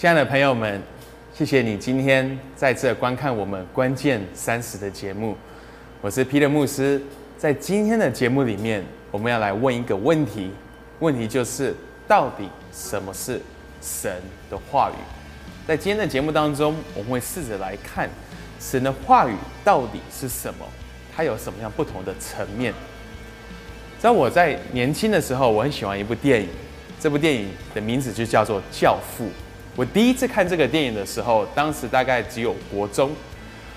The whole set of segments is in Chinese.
亲爱的朋友们，谢谢你今天在这观看我们关键三十的节目。我是皮特牧师，在今天的节目里面，我们要来问一个问题，问题就是到底什么是神的话语？在今天的节目当中，我们会试着来看神的话语到底是什么，它有什么样不同的层面。在我在年轻的时候，我很喜欢一部电影，这部电影的名字就叫做《教父》。我第一次看这个电影的时候，当时大概只有国中。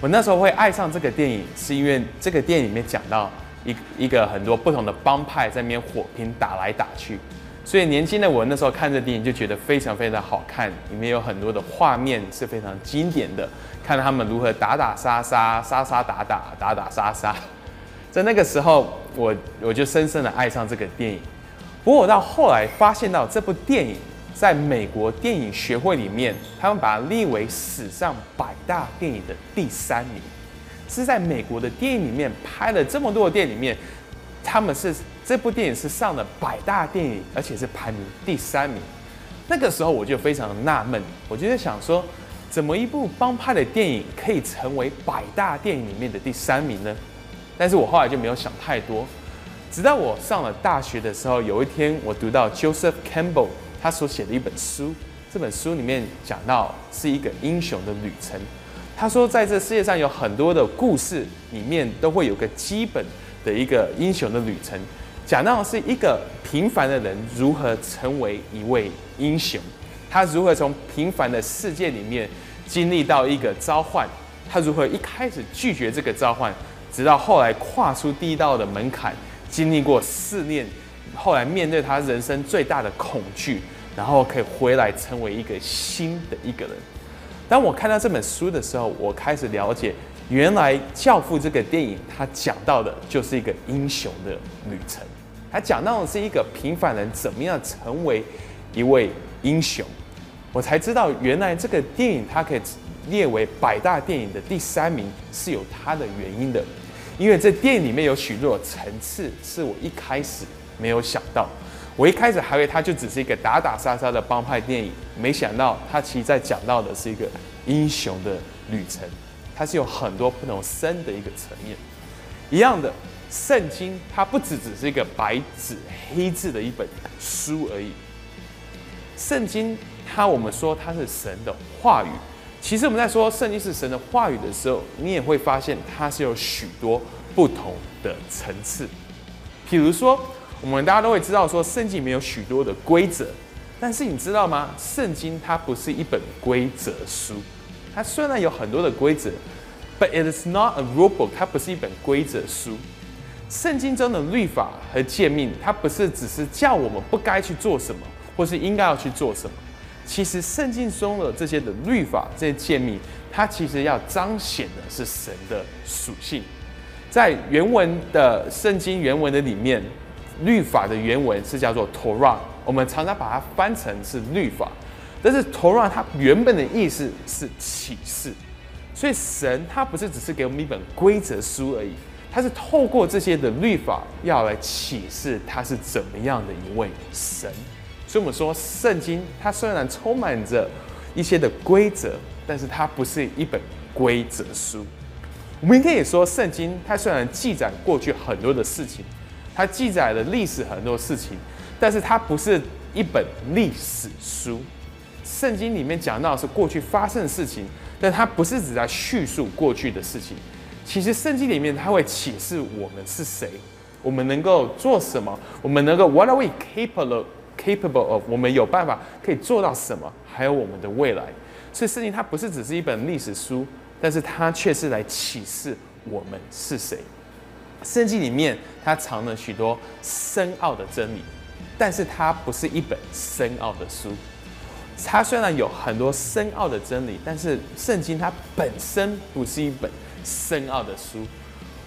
我那时候会爱上这个电影，是因为这个电影里面讲到一一个很多不同的帮派在那边火拼打来打去，所以年轻的我那时候看这电影就觉得非常非常好看，里面有很多的画面是非常经典的，看他们如何打打杀杀、杀杀打打、打打杀杀。在那个时候，我我就深深的爱上这个电影。不过我到后来发现到这部电影在美国电影学会里面，他们把它列为史上百大电影的第三名，是在美国的电影里面拍了这么多的电影里面，他们是这部电影是上了百大电影，而且是排名第三名。那个时候我就非常纳闷，我就在想说，怎么一部帮派的电影可以成为百大电影里面的第三名呢？但是我后来就没有想太多，直到我上了大学的时候，有一天我读到 Joseph Campbell 他所写的一本书，这本书里面讲到是一个英雄的旅程。他说，在这世界上有很多的故事里面都会有个基本的一个英雄的旅程，讲到是一个平凡的人如何成为一位英雄，他如何从平凡的世界里面经历到一个召唤，他如何一开始拒绝这个召唤。直到后来跨出第一道的门槛，经历过试炼，后来面对他人生最大的恐惧，然后可以回来成为一个新的一个人。当我看到这本书的时候，我开始了解，原来《教父》这个电影，它讲到的就是一个英雄的旅程，它讲到的是一个平凡人怎么样成为一位英雄。我才知道，原来这个电影它可以列为百大电影的第三名，是有它的原因的。因为这电影里面有许多层次，是我一开始没有想到。我一开始还以为它就只是一个打打杀杀的帮派电影，没想到它其实在讲到的是一个英雄的旅程。它是有很多不同深的一个层面。一样的，圣经它不只只是一个白纸黑字的一本书而已。圣经它我们说它是神的话语。其实我们在说圣经是神的话语的时候，你也会发现它是有许多不同的层次。比如说，我们大家都会知道说圣经里面有许多的规则，但是你知道吗？圣经它不是一本规则书。它虽然有很多的规则，but it is not a rule book。它不是一本规则书。圣经中的律法和诫命，它不是只是叫我们不该去做什么，或是应该要去做什么。其实圣经中的这些的律法、这些诫命，它其实要彰显的是神的属性。在原文的圣经原文的里面，律法的原文是叫做 Torah，我们常常把它翻成是律法，但是 Torah 它原本的意思是启示。所以神他不是只是给我们一本规则书而已，他是透过这些的律法要来启示他是怎么样的一位神。所以我们说，圣经它虽然充满着一些的规则，但是它不是一本规则书。我们可以说，圣经它虽然记载过去很多的事情，它记载了历史很多事情，但是它不是一本历史书。圣经里面讲到是过去发生的事情，但它不是只在叙述过去的事情。其实圣经里面它会启示我们是谁，我们能够做什么，我们能够 What are we capable？capable of，我们有办法可以做到什么？还有我们的未来。所以圣经它不是只是一本历史书，但是它却是来启示我们是谁。圣经里面它藏了许多深奥的真理，但是它不是一本深奥的书。它虽然有很多深奥的真理，但是圣经它本身不是一本深奥的书。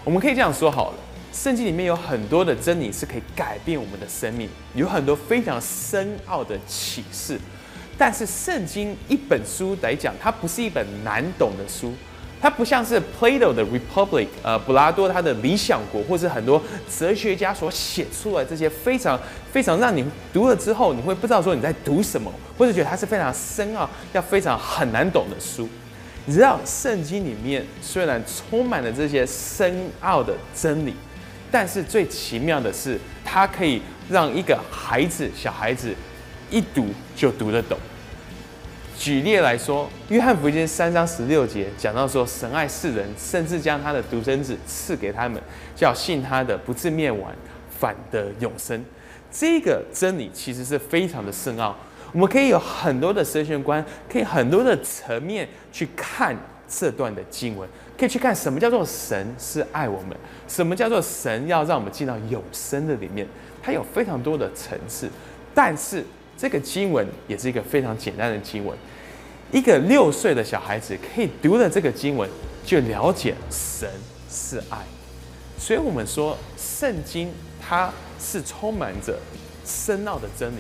我们可以这样说好了。圣经里面有很多的真理是可以改变我们的生命，有很多非常深奥的启示。但是圣经一本书来讲，它不是一本难懂的书，它不像是 Plato 的 Republic，呃，柏拉多他的理想国，或是很多哲学家所写出来这些非常非常让你读了之后，你会不知道说你在读什么，或者觉得它是非常深奥、要非常很难懂的书。你知道圣经里面虽然充满了这些深奥的真理，但是最奇妙的是，它可以让一个孩子、小孩子一读就读得懂。举例来说，约翰福音三章十六节讲到说，神爱世人，甚至将他的独生子赐给他们，叫信他的不至灭亡，反得永生。这个真理其实是非常的深奥，我们可以有很多的神学观，可以很多的层面去看这段的经文，可以去看什么叫做神是爱我们，什么叫做神要让我们进到永生的里面，它有非常多的层次，但是。这个经文也是一个非常简单的经文，一个六岁的小孩子可以读了这个经文，就了解神是爱。所以我们说，圣经它是充满着深奥的真理，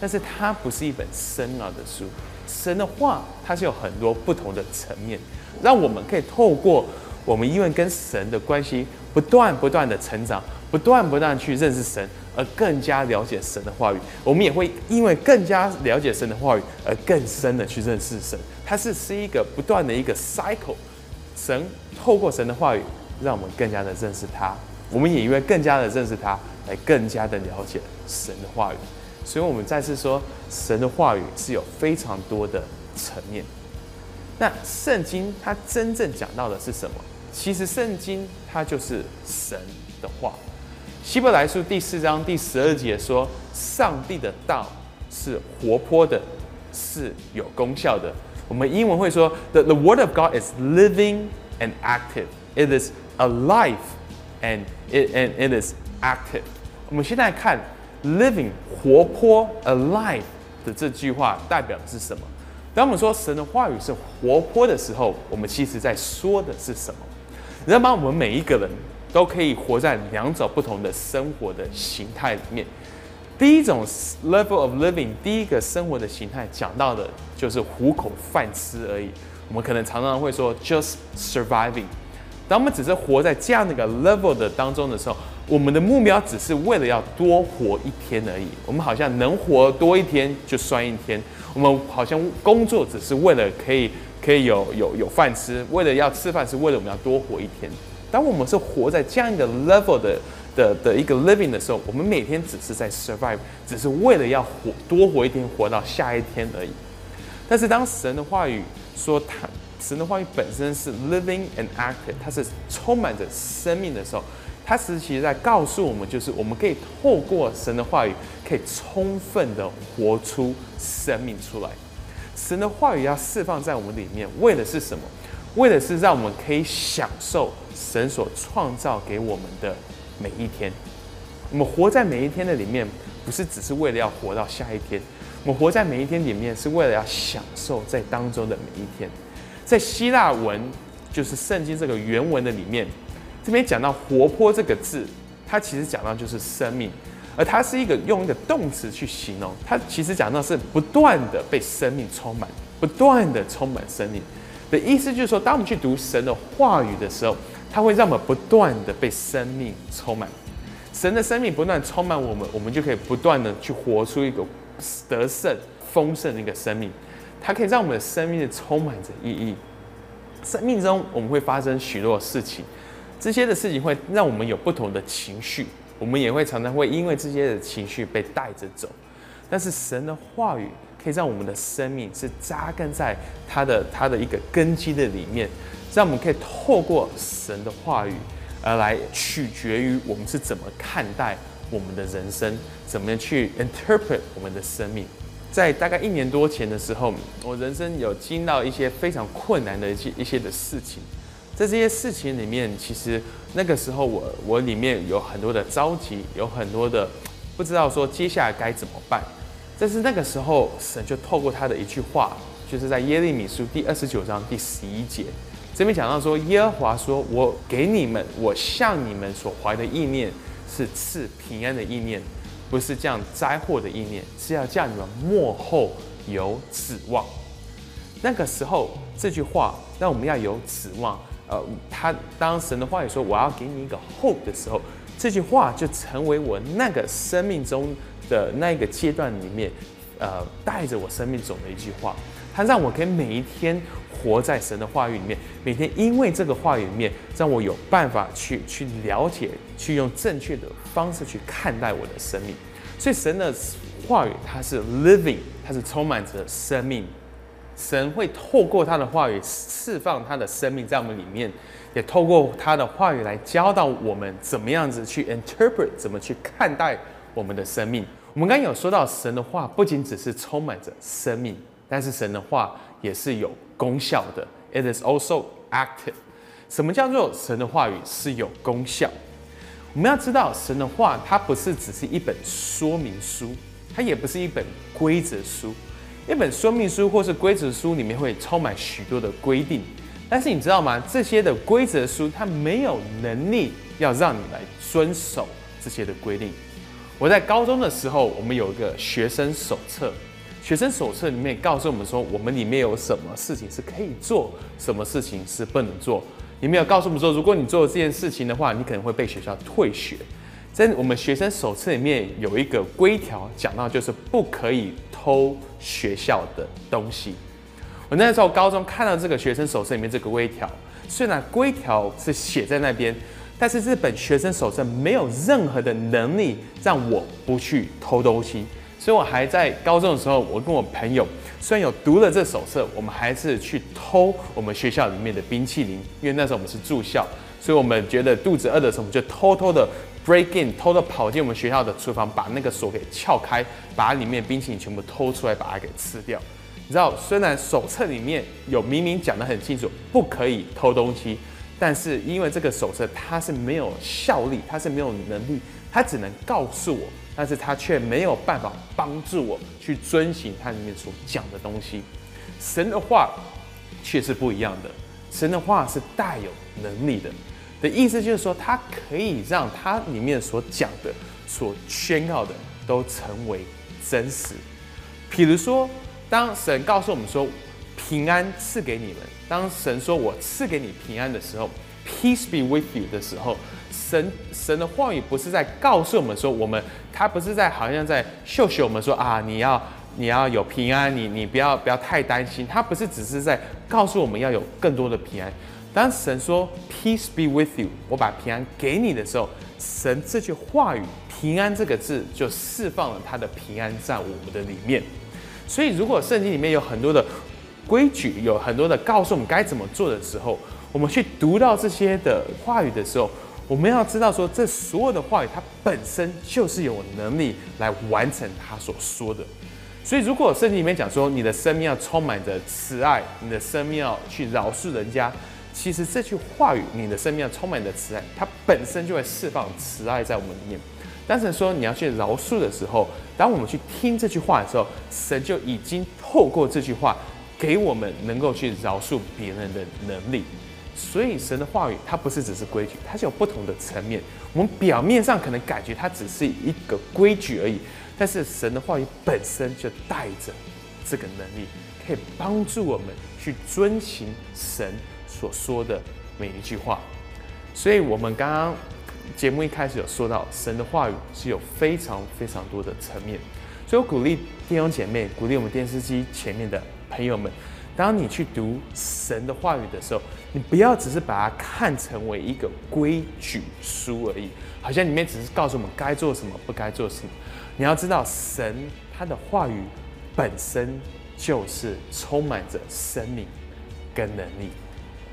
但是它不是一本深奥的书。神的话，它是有很多不同的层面，让我们可以透过我们因为跟神的关系不断不断的成长，不断不断去认识神。而更加了解神的话语，我们也会因为更加了解神的话语而更深的去认识神。它是是一个不断的一个 cycle。神透过神的话语，让我们更加的认识他；我们也因为更加的认识他，来更加的了解神的话语。所以，我们再次说，神的话语是有非常多的层面。那圣经它真正讲到的是什么？其实，圣经它就是神的话。希伯来书第四章第十二节说：“上帝的道是活泼的，是有功效的。”我们英文会说：“the the word of God is living and active. It is alive and it and it is active。”我们现在看 “living” 活泼 “alive” 的这句话代表的是什么？当我们说神的话语是活泼的时候，我们其实在说的是什么？你知道吗？我们每一个人。都可以活在两种不同的生活的形态里面。第一种 level of living，第一个生活的形态讲到的就是糊口饭吃而已。我们可能常常会说 just surviving。当我们只是活在这样的一个 level 的当中的时候，我们的目标只是为了要多活一天而已。我们好像能活多一天就算一天。我们好像工作只是为了可以可以有有有饭吃，为了要吃饭是为了我们要多活一天。当我们是活在这样一个 level 的的的一个 living 的时候，我们每天只是在 survive，只是为了要活多活一天，活到下一天而已。但是当神的话语说他神的话语本身是 living and active，它是充满着生命的时候，它实其实在告诉我们，就是我们可以透过神的话语，可以充分的活出生命出来。神的话语要释放在我们里面，为的是什么？为的是让我们可以享受神所创造给我们的每一天。我们活在每一天的里面，不是只是为了要活到下一天。我们活在每一天里面，是为了要享受在当中的每一天。在希腊文，就是圣经这个原文的里面，这边讲到“活泼”这个字，它其实讲到就是生命，而它是一个用一个动词去形容。它其实讲到是不断的被生命充满，不断的充满生命。的意思就是说，当我们去读神的话语的时候，它会让我们不断的被生命充满。神的生命不断充满我们，我们就可以不断的去活出一个得胜、丰盛的一个生命。它可以让我们的生命充满着意义。生命中我们会发生许多事情，这些的事情会让我们有不同的情绪，我们也会常常会因为这些的情绪被带着走。但是神的话语。可以让我们的生命是扎根在它的它的一个根基的里面，让我们可以透过神的话语而来取决于我们是怎么看待我们的人生，怎么样去 interpret 我们的生命。在大概一年多前的时候，我人生有经历到一些非常困难的一些一些的事情，在这些事情里面，其实那个时候我我里面有很多的着急，有很多的不知道说接下来该怎么办。但是那个时候，神就透过他的一句话，就是在耶利米书第二十九章第十一节，这边讲到说，耶和华说：“我给你们，我向你们所怀的意念是赐平安的意念，不是降灾祸的意念，是要叫你们幕后有指望。”那个时候这句话让我们要有指望。呃，他当神的话语说我要给你一个 hope 的时候，这句话就成为我那个生命中的那一个阶段里面，呃，带着我生命走的一句话。它让我可以每一天活在神的话语里面，每天因为这个话语里面，让我有办法去去了解，去用正确的方式去看待我的生命。所以神的话语它是 living，它是充满着生命。神会透过他的话语释放他的生命在我们里面，也透过他的话语来教导我们怎么样子去 interpret，怎么去看待我们的生命。我们刚有说到，神的话不仅只是充满着生命，但是神的话也是有功效的。It is also active。什么叫做神的话语是有功效？我们要知道，神的话它不是只是一本说明书，它也不是一本规则书。一本说明书或是规则书里面会充满许多的规定，但是你知道吗？这些的规则书它没有能力要让你来遵守这些的规定。我在高中的时候，我们有一个学生手册，学生手册里面告诉我们说，我们里面有什么事情是可以做，什么事情是不能做。里面有告诉我们说，如果你做这件事情的话，你可能会被学校退学。在我们学生手册里面有一个规条，讲到就是不可以偷学校的东西。我那时候高中看到这个学生手册里面这个规条，虽然规条是写在那边，但是这本学生手册没有任何的能力让我不去偷东西。所以我还在高中的时候，我跟我朋友虽然有读了这手册，我们还是去偷我们学校里面的冰淇淋，因为那时候我们是住校，所以我们觉得肚子饿的时候，我们就偷偷的。break in，偷偷跑进我们学校的厨房，把那个锁给撬开，把里面冰淇淋全部偷出来，把它给吃掉。你知道，虽然手册里面有明明讲得很清楚，不可以偷东西，但是因为这个手册它是没有效力，它是没有能力，它只能告诉我，但是它却没有办法帮助我去遵循它里面所讲的东西。神的话却是不一样的，神的话是带有能力的。的意思就是说，它可以让它里面所讲的、所宣告的都成为真实。比如说，当神告诉我们说平安赐给你们，当神说我赐给你平安的时候，peace be with you 的时候，神神的话语不是在告诉我们说我们，他不是在好像在秀秀我们说啊，你要你要有平安，你你不要不要太担心，他不是只是在告诉我们要有更多的平安。当神说 “Peace be with you”，我把平安给你的时候，神这句话语“平安”这个字就释放了他的平安在我们的里面。所以，如果圣经里面有很多的规矩，有很多的告诉我们该怎么做的时候，我们去读到这些的话语的时候，我们要知道说，这所有的话语它本身就是有能力来完成他所说的。所以，如果圣经里面讲说，你的生命要充满着慈爱，你的生命要去饶恕人家。其实这句话语，你的生命要充满着慈爱，它本身就会释放慈爱在我们里面。但是说你要去饶恕的时候，当我们去听这句话的时候，神就已经透过这句话给我们能够去饶恕别人的能力。所以神的话语它不是只是规矩，它是有不同的层面。我们表面上可能感觉它只是一个规矩而已，但是神的话语本身就带着这个能力，可以帮助我们去遵行神。所说的每一句话，所以我们刚刚节目一开始有说到，神的话语是有非常非常多的层面，所以我鼓励弟兄姐妹，鼓励我们电视机前面的朋友们，当你去读神的话语的时候，你不要只是把它看成为一个规矩书而已，好像里面只是告诉我们该做什么，不该做什么。你要知道，神他的话语本身就是充满着生命跟能力。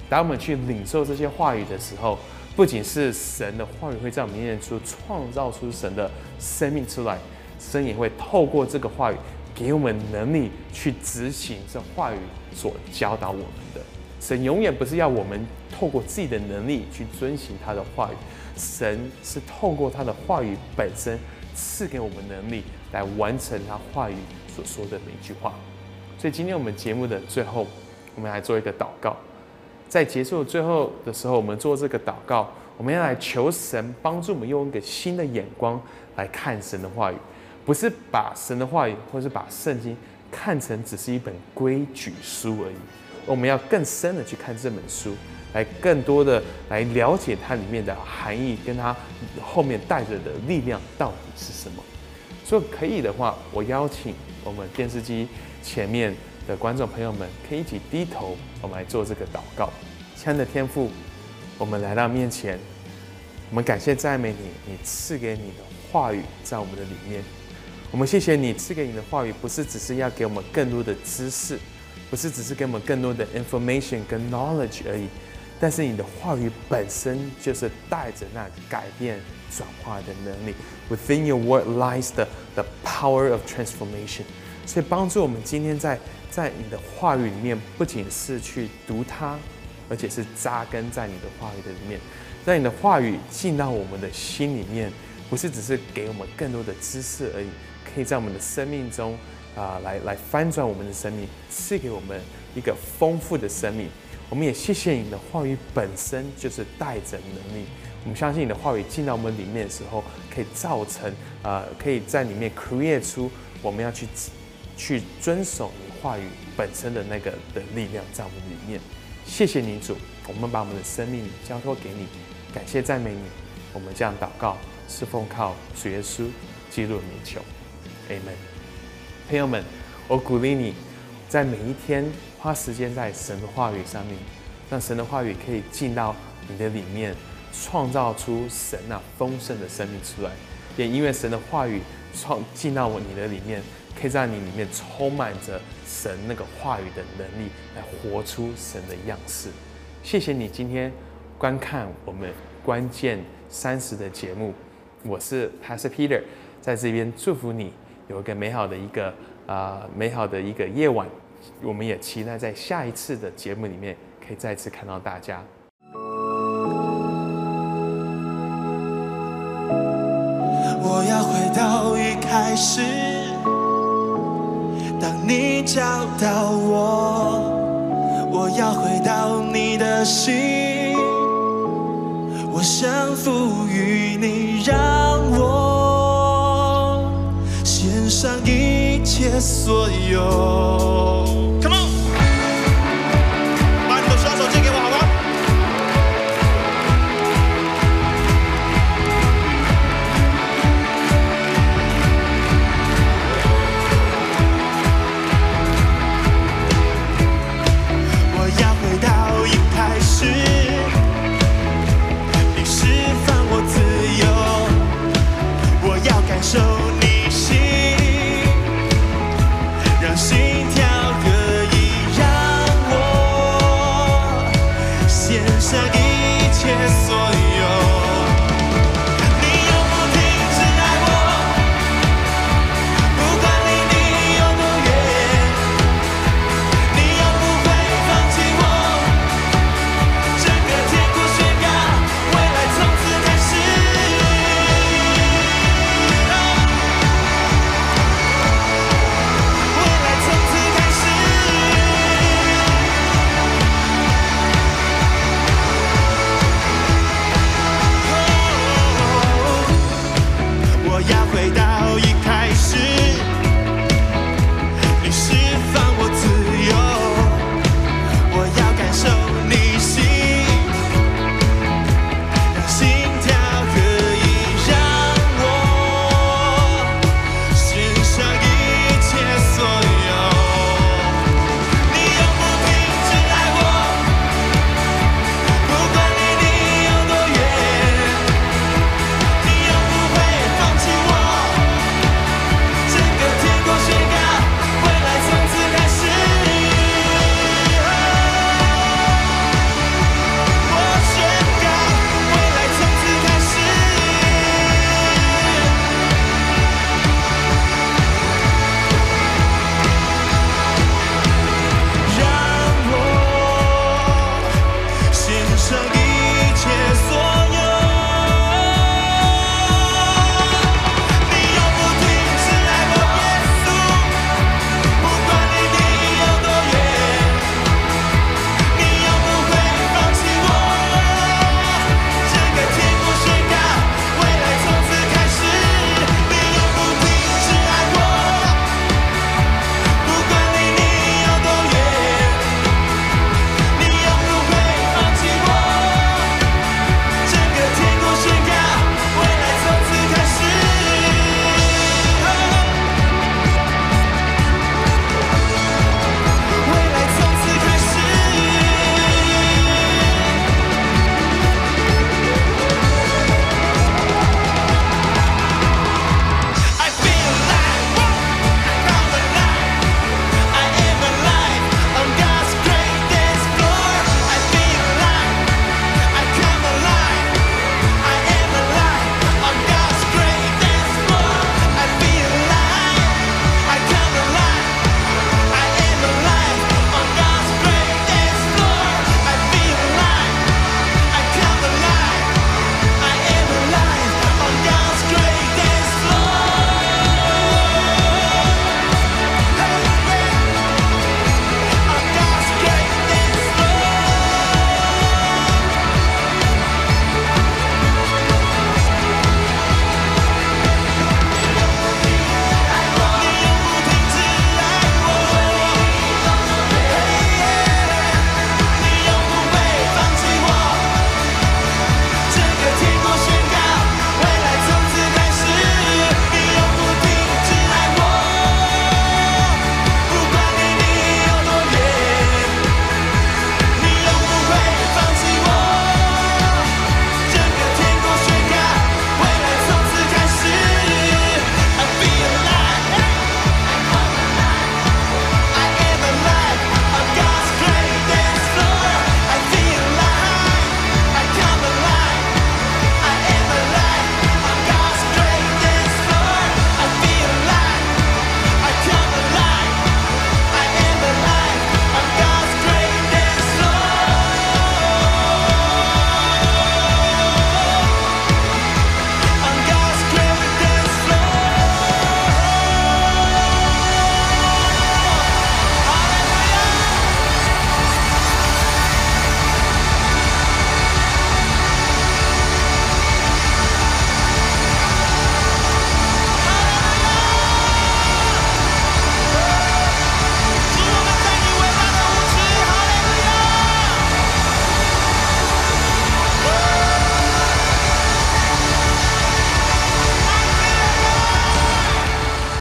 当我们去领受这些话语的时候，不仅是神的话语会在我们面前出创造出神的生命出来，神也会透过这个话语给我们能力去执行这话语所教导我们的。神永远不是要我们透过自己的能力去遵循他的话语，神是透过他的话语本身赐给我们能力来完成他话语所说的每一句话。所以今天我们节目的最后，我们来做一个祷告。在结束最后的时候，我们做这个祷告，我们要来求神帮助我们用一个新的眼光来看神的话语，不是把神的话语或是把圣经看成只是一本规矩书而已。我们要更深的去看这本书，来更多的来了解它里面的含义，跟它后面带着的力量到底是什么。所以可以的话，我邀请我们电视机前面的观众朋友们，可以一起低头，我们来做这个祷告。亲爱的天父，我们来到面前，我们感谢赞美你，你赐给你的话语在我们的里面。我们谢谢你赐给你的话语，不是只是要给我们更多的知识。不是只是给我们更多的 information 跟 knowledge 而已，但是你的话语本身就是带着那改变转化的能力。Within your word lies the the power of transformation。所以帮助我们今天在在你的话语里面，不仅是去读它，而且是扎根在你的话语的里面，让你的话语进到我们的心里面，不是只是给我们更多的知识而已，可以在我们的生命中。啊，来来翻转我们的生命，赐给我们一个丰富的生命。我们也谢谢你的话语本身就是带着能力。我们相信你的话语进到我们里面的时候，可以造成啊，可以在里面 create 出我们要去去遵守你话语本身的那个的力量在我们里面。谢谢你主，我们把我们的生命交托给你，感谢赞美你。我们这样祷告，是奉靠主耶稣基督的名求，Amen。朋友们，我鼓励你，在每一天花时间在神的话语上面，让神的话语可以进到你的里面，创造出神那丰盛的生命出来。也因为神的话语创进到我你的里面，可以在你里面充满着神那个话语的能力，来活出神的样式。谢谢你今天观看我们关键三十的节目，我是 Pastor Peter，在这边祝福你。有一个美好的一个啊，美好的一个夜晚，我们也期待在下一次的节目里面可以再次看到大家。我要回到一开始，当你找到我，我要回到你的心，我想赋予你，让所有。